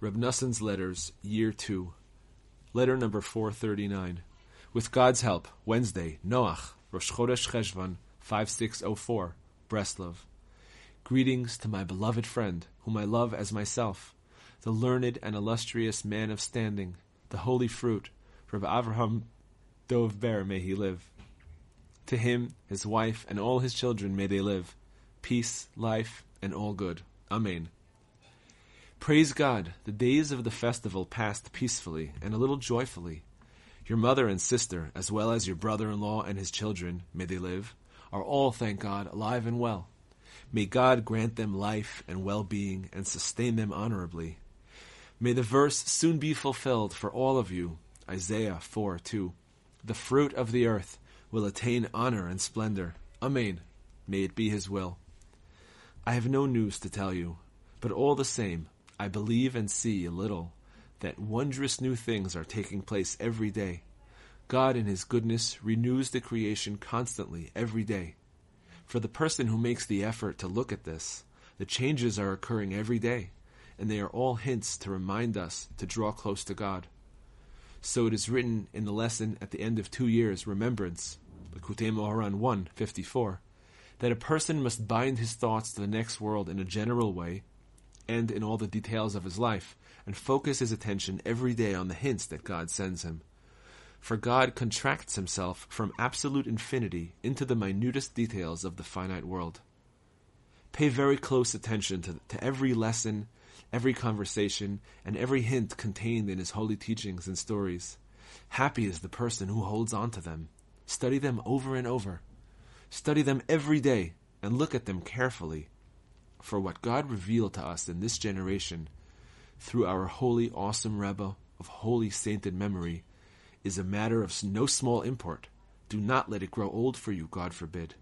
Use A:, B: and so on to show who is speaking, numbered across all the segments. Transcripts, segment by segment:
A: Reb Noson's Letters, Year 2, Letter number 439. With God's help, Wednesday, Noach, Rosh Chodesh Cheshvan, 5604, Breslov. Greetings to my beloved friend, whom I love as myself, the learned and illustrious man of standing, the holy fruit, Reb Avraham Dov Ber, may he live. To him, his wife, and all his children may they live. Peace, life, and all good. Amen. Praise God, the days of the festival passed peacefully and a little joyfully. Your mother and sister, as well as your brother in law and his children, may they live, are all, thank God, alive and well. May God grant them life and well being and sustain them honorably. May the verse soon be fulfilled for all of you. Isaiah 4 2. The fruit of the earth will attain honor and splendor. Amen. May it be his will. I have no news to tell you, but all the same, I believe and see a little that wondrous new things are taking place every day. God, in His goodness, renews the creation constantly, every day. For the person who makes the effort to look at this, the changes are occurring every day, and they are all hints to remind us to draw close to God. So it is written in the lesson at the end of two years, Remembrance, Likutei Moharan 1, 54, that a person must bind his thoughts to the next world in a general way and in all the details of his life, and focus his attention every day on the hints that God sends him. For God contracts himself from absolute infinity into the minutest details of the finite world. Pay very close attention to, to every lesson, every conversation, and every hint contained in his holy teachings and stories. Happy is the person who holds on to them. Study them over and over. Study them every day and look at them carefully for what God revealed to us in this generation through our holy, awesome Rebbe of holy sainted memory is a matter of no small import. Do not let it grow old for you, God forbid.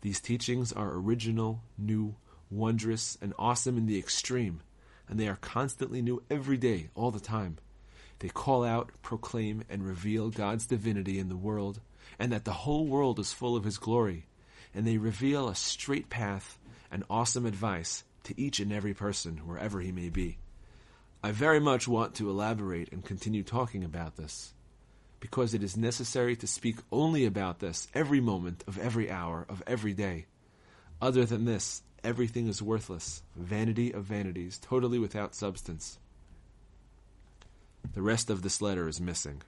A: These teachings are original, new, wondrous, and awesome in the extreme, and they are constantly new every day, all the time. They call out, proclaim, and reveal God's divinity in the world, and that the whole world is full of His glory, and they reveal a straight path and awesome advice to each and every person, wherever he may be. I very much want to elaborate and continue talking about this, because it is necessary to speak only about this every moment of every hour of every day. Other than this, everything is worthless, vanity of vanities, totally without substance. The rest of this letter is missing.